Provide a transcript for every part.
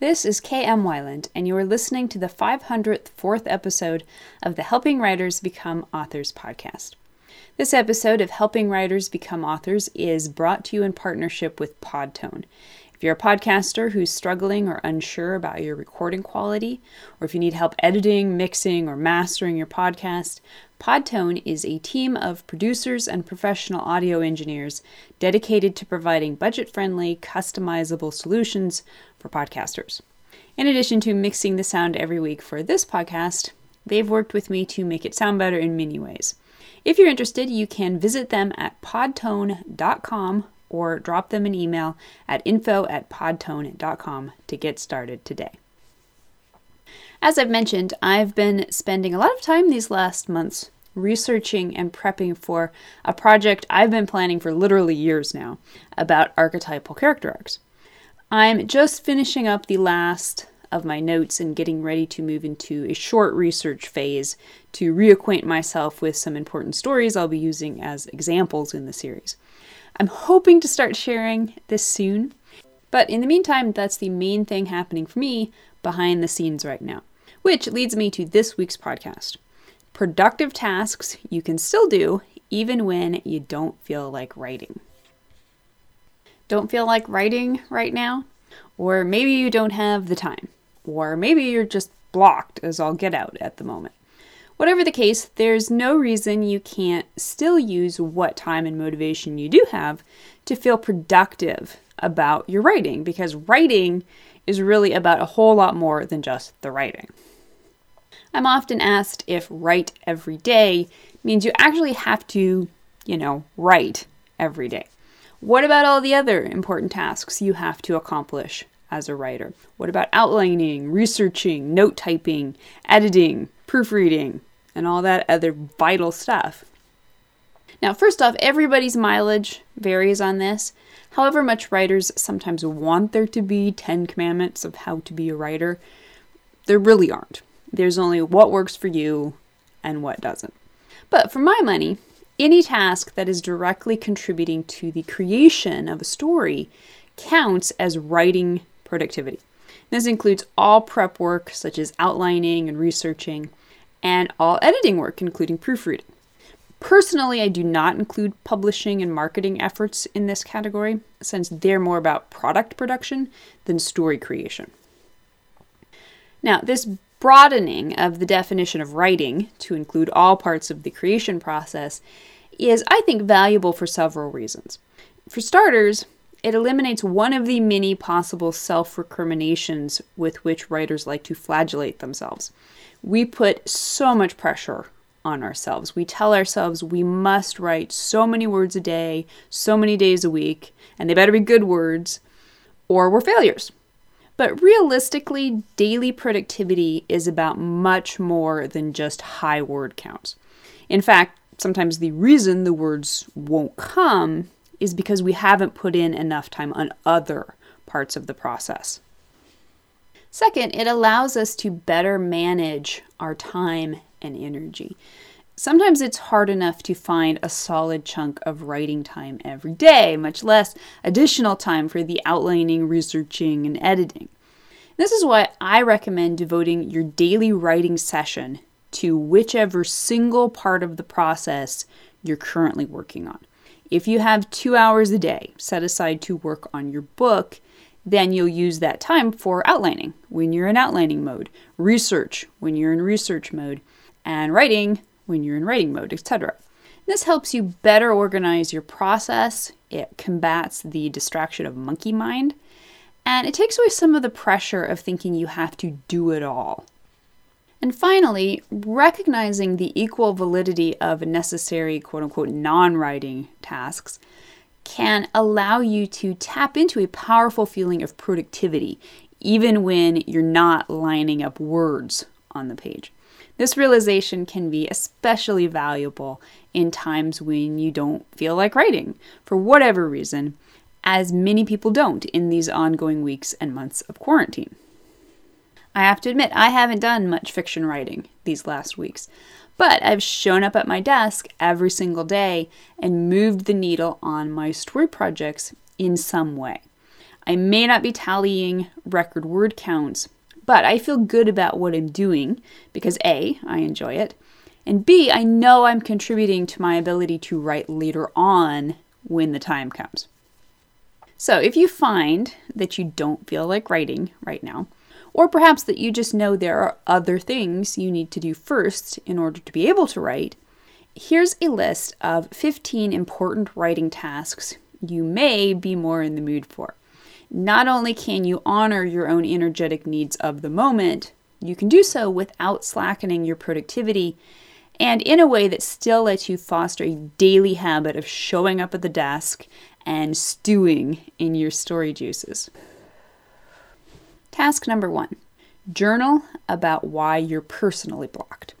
This is KM Weiland, and you are listening to the 504th episode of the Helping Writers Become Authors podcast. This episode of Helping Writers Become Authors is brought to you in partnership with Podtone. If you're a podcaster who's struggling or unsure about your recording quality, or if you need help editing, mixing, or mastering your podcast, Podtone is a team of producers and professional audio engineers dedicated to providing budget friendly, customizable solutions for podcasters. In addition to mixing the sound every week for this podcast, they've worked with me to make it sound better in many ways. If you're interested, you can visit them at podtone.com or drop them an email at info at podtone.com to get started today. As I've mentioned, I've been spending a lot of time these last months researching and prepping for a project I've been planning for literally years now about archetypal character arcs. I'm just finishing up the last of my notes and getting ready to move into a short research phase to reacquaint myself with some important stories I'll be using as examples in the series. I'm hoping to start sharing this soon, but in the meantime, that's the main thing happening for me behind the scenes right now. Which leads me to this week's podcast productive tasks you can still do even when you don't feel like writing. Don't feel like writing right now? Or maybe you don't have the time. Or maybe you're just blocked as all get out at the moment. Whatever the case, there's no reason you can't still use what time and motivation you do have to feel productive about your writing because writing is really about a whole lot more than just the writing. I'm often asked if write every day means you actually have to, you know, write every day. What about all the other important tasks you have to accomplish as a writer? What about outlining, researching, note typing, editing, proofreading, and all that other vital stuff? Now, first off, everybody's mileage varies on this. However much writers sometimes want there to be 10 commandments of how to be a writer, there really aren't. There's only what works for you and what doesn't. But for my money, any task that is directly contributing to the creation of a story counts as writing productivity. This includes all prep work, such as outlining and researching, and all editing work, including proofreading. Personally, I do not include publishing and marketing efforts in this category, since they're more about product production than story creation. Now, this broadening of the definition of writing to include all parts of the creation process is, I think, valuable for several reasons. For starters, it eliminates one of the many possible self recriminations with which writers like to flagellate themselves. We put so much pressure on ourselves. We tell ourselves we must write so many words a day, so many days a week, and they better be good words, or we're failures. But realistically, daily productivity is about much more than just high word counts. In fact, sometimes the reason the words won't come is because we haven't put in enough time on other parts of the process. Second, it allows us to better manage our time and energy. Sometimes it's hard enough to find a solid chunk of writing time every day, much less additional time for the outlining, researching, and editing. This is why I recommend devoting your daily writing session to whichever single part of the process you're currently working on. If you have two hours a day set aside to work on your book, then you'll use that time for outlining when you're in outlining mode, research when you're in research mode, and writing when you're in writing mode, etc. This helps you better organize your process, it combats the distraction of monkey mind, and it takes away some of the pressure of thinking you have to do it all. And finally, recognizing the equal validity of necessary quote unquote non writing tasks can allow you to tap into a powerful feeling of productivity, even when you're not lining up words on the page. This realization can be especially valuable in times when you don't feel like writing for whatever reason, as many people don't in these ongoing weeks and months of quarantine. I have to admit, I haven't done much fiction writing these last weeks, but I've shown up at my desk every single day and moved the needle on my story projects in some way. I may not be tallying record word counts, but I feel good about what I'm doing because A, I enjoy it, and B, I know I'm contributing to my ability to write later on when the time comes. So if you find that you don't feel like writing right now, or perhaps that you just know there are other things you need to do first in order to be able to write, here's a list of 15 important writing tasks you may be more in the mood for. Not only can you honor your own energetic needs of the moment, you can do so without slackening your productivity and in a way that still lets you foster a daily habit of showing up at the desk and stewing in your story juices. Task number one journal about why you're personally blocked.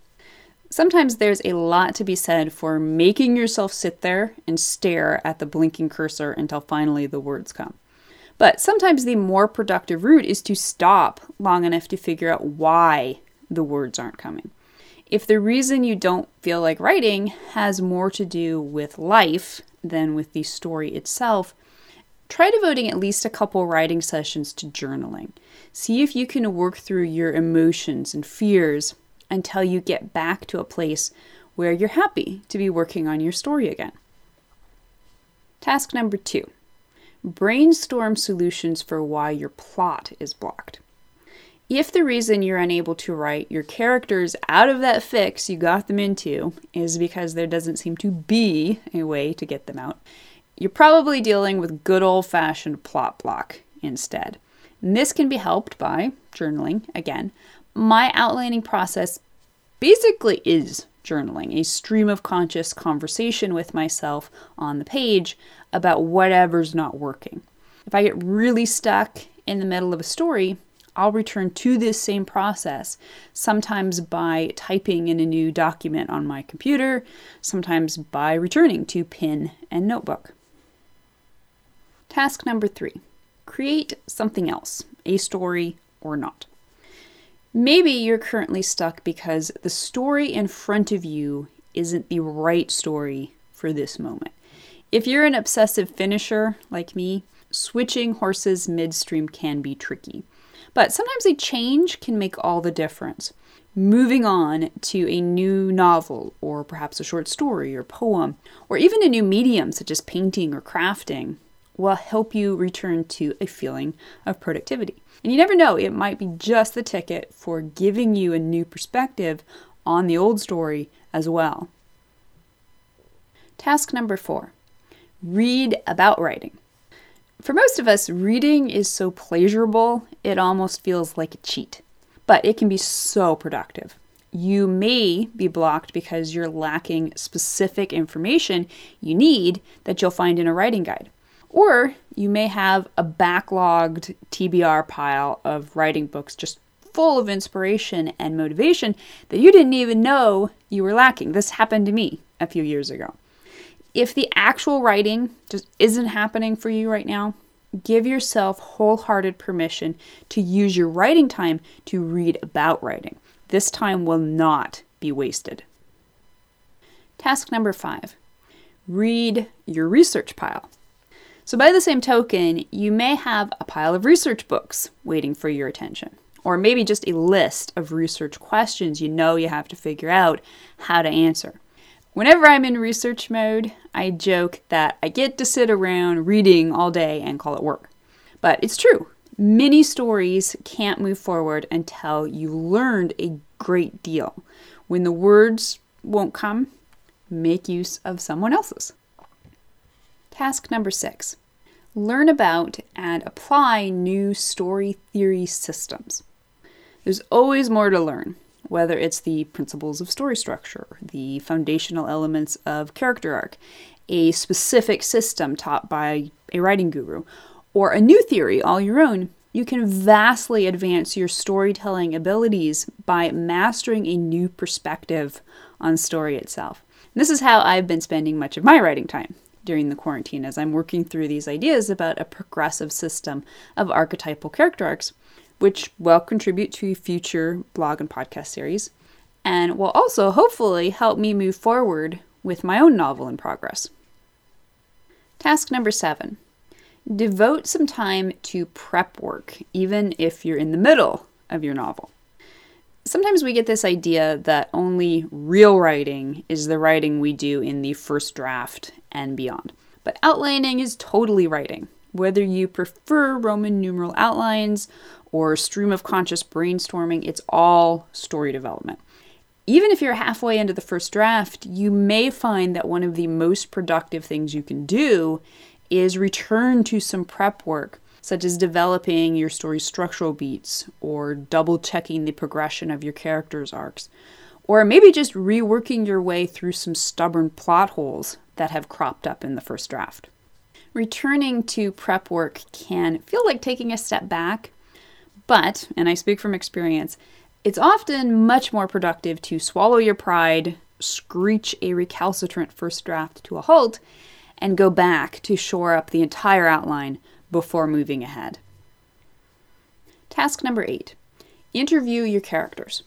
Sometimes there's a lot to be said for making yourself sit there and stare at the blinking cursor until finally the words come. But sometimes the more productive route is to stop long enough to figure out why the words aren't coming. If the reason you don't feel like writing has more to do with life than with the story itself, try devoting at least a couple writing sessions to journaling. See if you can work through your emotions and fears until you get back to a place where you're happy to be working on your story again. Task number two brainstorm solutions for why your plot is blocked. If the reason you're unable to write your characters out of that fix you got them into is because there doesn't seem to be a way to get them out, you're probably dealing with good old fashioned plot block instead. And this can be helped by journaling again, my outlining process basically is journaling, a stream of conscious conversation with myself on the page about whatever's not working. If I get really stuck in the middle of a story, I'll return to this same process, sometimes by typing in a new document on my computer, sometimes by returning to pen and notebook. Task number three create something else, a story or not. Maybe you're currently stuck because the story in front of you isn't the right story for this moment. If you're an obsessive finisher like me, switching horses midstream can be tricky. But sometimes a change can make all the difference. Moving on to a new novel, or perhaps a short story or poem, or even a new medium such as painting or crafting, will help you return to a feeling of productivity. And you never know, it might be just the ticket for giving you a new perspective on the old story as well. Task number four read about writing. For most of us, reading is so pleasurable, it almost feels like a cheat, but it can be so productive. You may be blocked because you're lacking specific information you need that you'll find in a writing guide. Or you may have a backlogged TBR pile of writing books just full of inspiration and motivation that you didn't even know you were lacking. This happened to me a few years ago. If the actual writing just isn't happening for you right now, give yourself wholehearted permission to use your writing time to read about writing. This time will not be wasted. Task number five read your research pile. So, by the same token, you may have a pile of research books waiting for your attention, or maybe just a list of research questions you know you have to figure out how to answer. Whenever I'm in research mode, I joke that I get to sit around reading all day and call it work. But it's true. Many stories can't move forward until you learned a great deal. When the words won't come, make use of someone else's. Task number six learn about and apply new story theory systems. There's always more to learn, whether it's the principles of story structure, the foundational elements of character arc, a specific system taught by a writing guru, or a new theory all your own. You can vastly advance your storytelling abilities by mastering a new perspective on story itself. This is how I've been spending much of my writing time during the quarantine as I'm working through these ideas about a progressive system of archetypal character arcs, which will contribute to future blog and podcast series, and will also hopefully help me move forward with my own novel in progress. Task number seven devote some time to prep work, even if you're in the middle of your novel. Sometimes we get this idea that only real writing is the writing we do in the first draft and beyond. But outlining is totally writing. Whether you prefer Roman numeral outlines or stream of conscious brainstorming, it's all story development. Even if you're halfway into the first draft, you may find that one of the most productive things you can do is return to some prep work, such as developing your story's structural beats or double checking the progression of your characters' arcs, or maybe just reworking your way through some stubborn plot holes that have cropped up in the first draft. Returning to prep work can feel like taking a step back, but, and I speak from experience, it's often much more productive to swallow your pride, screech a recalcitrant first draft to a halt, and go back to shore up the entire outline before moving ahead. Task number eight interview your characters.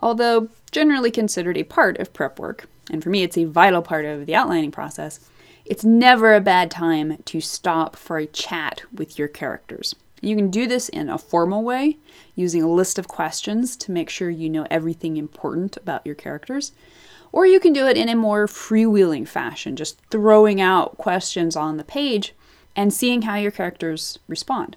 Although generally considered a part of prep work, and for me it's a vital part of the outlining process, it's never a bad time to stop for a chat with your characters. You can do this in a formal way, using a list of questions to make sure you know everything important about your characters. Or you can do it in a more freewheeling fashion, just throwing out questions on the page and seeing how your characters respond.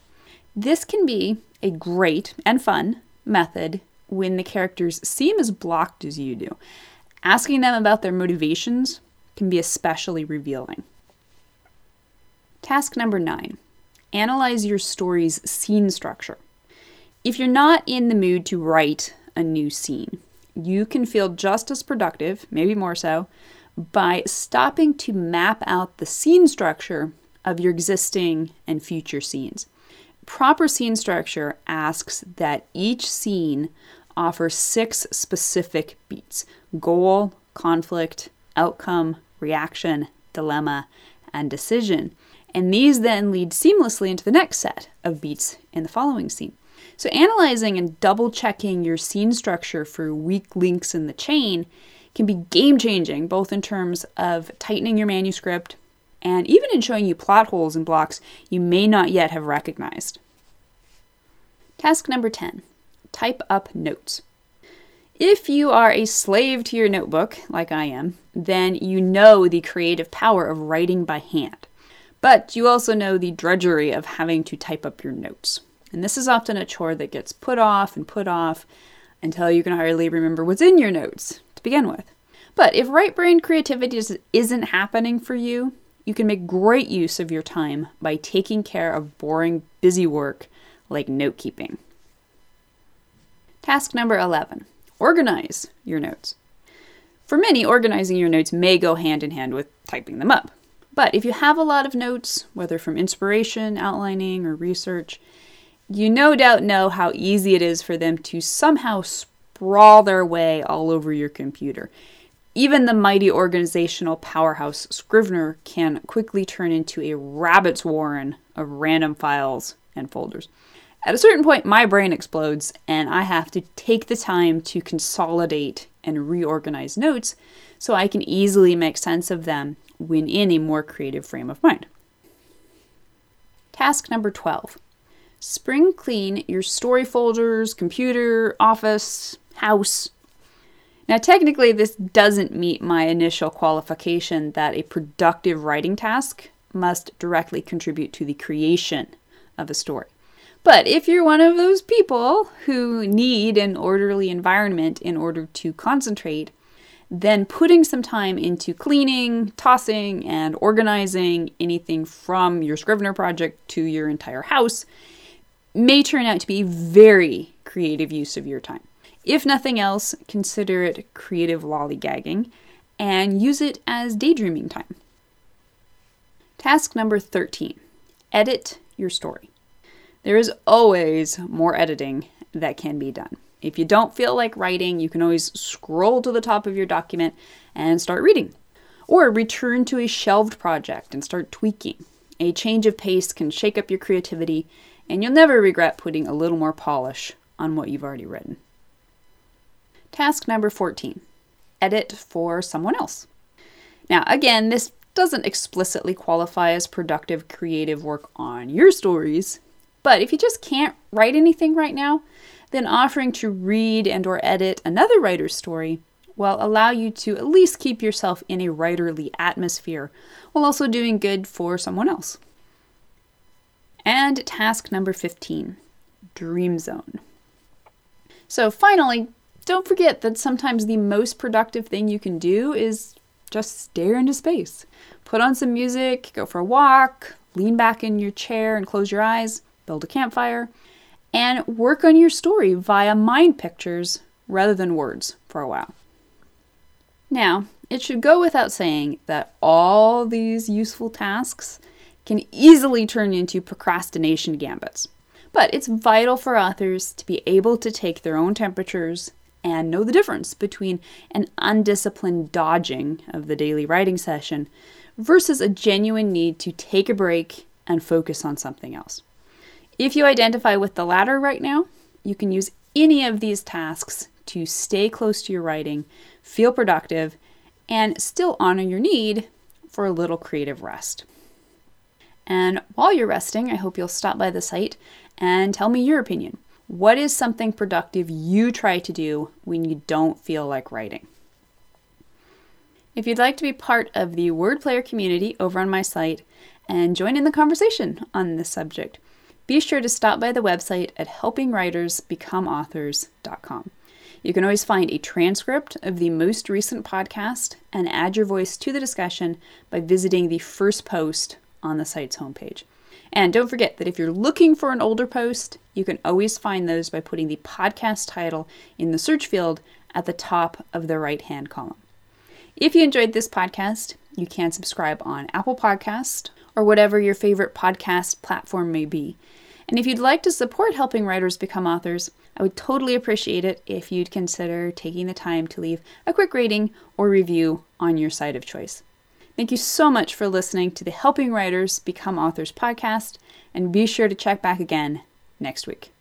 This can be a great and fun method when the characters seem as blocked as you do. Asking them about their motivations can be especially revealing. Task number nine analyze your story's scene structure. If you're not in the mood to write a new scene, you can feel just as productive, maybe more so, by stopping to map out the scene structure of your existing and future scenes. Proper scene structure asks that each scene offer six specific beats goal, conflict, outcome, reaction, dilemma, and decision. And these then lead seamlessly into the next set of beats in the following scene. So, analyzing and double checking your scene structure for weak links in the chain can be game changing, both in terms of tightening your manuscript and even in showing you plot holes and blocks you may not yet have recognized. Task number 10 Type up notes. If you are a slave to your notebook, like I am, then you know the creative power of writing by hand. But you also know the drudgery of having to type up your notes. And this is often a chore that gets put off and put off until you can hardly remember what's in your notes to begin with. But if right brain creativity isn't happening for you, you can make great use of your time by taking care of boring, busy work like note keeping. Task number 11 Organize your notes. For many, organizing your notes may go hand in hand with typing them up. But if you have a lot of notes, whether from inspiration, outlining, or research, you no doubt know how easy it is for them to somehow sprawl their way all over your computer. Even the mighty organizational powerhouse Scrivener can quickly turn into a rabbit's warren of random files and folders. At a certain point, my brain explodes, and I have to take the time to consolidate and reorganize notes so I can easily make sense of them when in a more creative frame of mind. Task number 12 Spring clean your story folders, computer, office, house. Now, technically, this doesn't meet my initial qualification that a productive writing task must directly contribute to the creation of a story. But if you're one of those people who need an orderly environment in order to concentrate, then putting some time into cleaning, tossing, and organizing anything from your Scrivener project to your entire house may turn out to be very creative use of your time. If nothing else, consider it creative lollygagging and use it as daydreaming time. Task number 13 Edit your story. There is always more editing that can be done. If you don't feel like writing, you can always scroll to the top of your document and start reading. Or return to a shelved project and start tweaking. A change of pace can shake up your creativity, and you'll never regret putting a little more polish on what you've already written. Task number 14 Edit for someone else. Now, again, this doesn't explicitly qualify as productive creative work on your stories. But if you just can't write anything right now, then offering to read and or edit another writer's story will allow you to at least keep yourself in a writerly atmosphere while also doing good for someone else. And task number 15 Dream Zone. So, finally, don't forget that sometimes the most productive thing you can do is just stare into space. Put on some music, go for a walk, lean back in your chair and close your eyes, build a campfire, and work on your story via mind pictures rather than words for a while. Now, it should go without saying that all these useful tasks can easily turn into procrastination gambits. But it's vital for authors to be able to take their own temperatures and know the difference between an undisciplined dodging of the daily writing session versus a genuine need to take a break and focus on something else. If you identify with the latter right now, you can use any of these tasks to stay close to your writing, feel productive, and still honor your need for a little creative rest. And while you're resting, I hope you'll stop by the site and tell me your opinion. What is something productive you try to do when you don't feel like writing? If you'd like to be part of the Word Player community over on my site and join in the conversation on this subject, be sure to stop by the website at helpingwritersbecomeauthors.com. You can always find a transcript of the most recent podcast and add your voice to the discussion by visiting the first post on the site's homepage. And don't forget that if you're looking for an older post, you can always find those by putting the podcast title in the search field at the top of the right hand column. If you enjoyed this podcast, you can subscribe on Apple Podcast or whatever your favorite podcast platform may be. And if you'd like to support helping writers become authors, I would totally appreciate it if you'd consider taking the time to leave a quick rating or review on your site of choice. Thank you so much for listening to the Helping Writers Become Authors podcast, and be sure to check back again next week.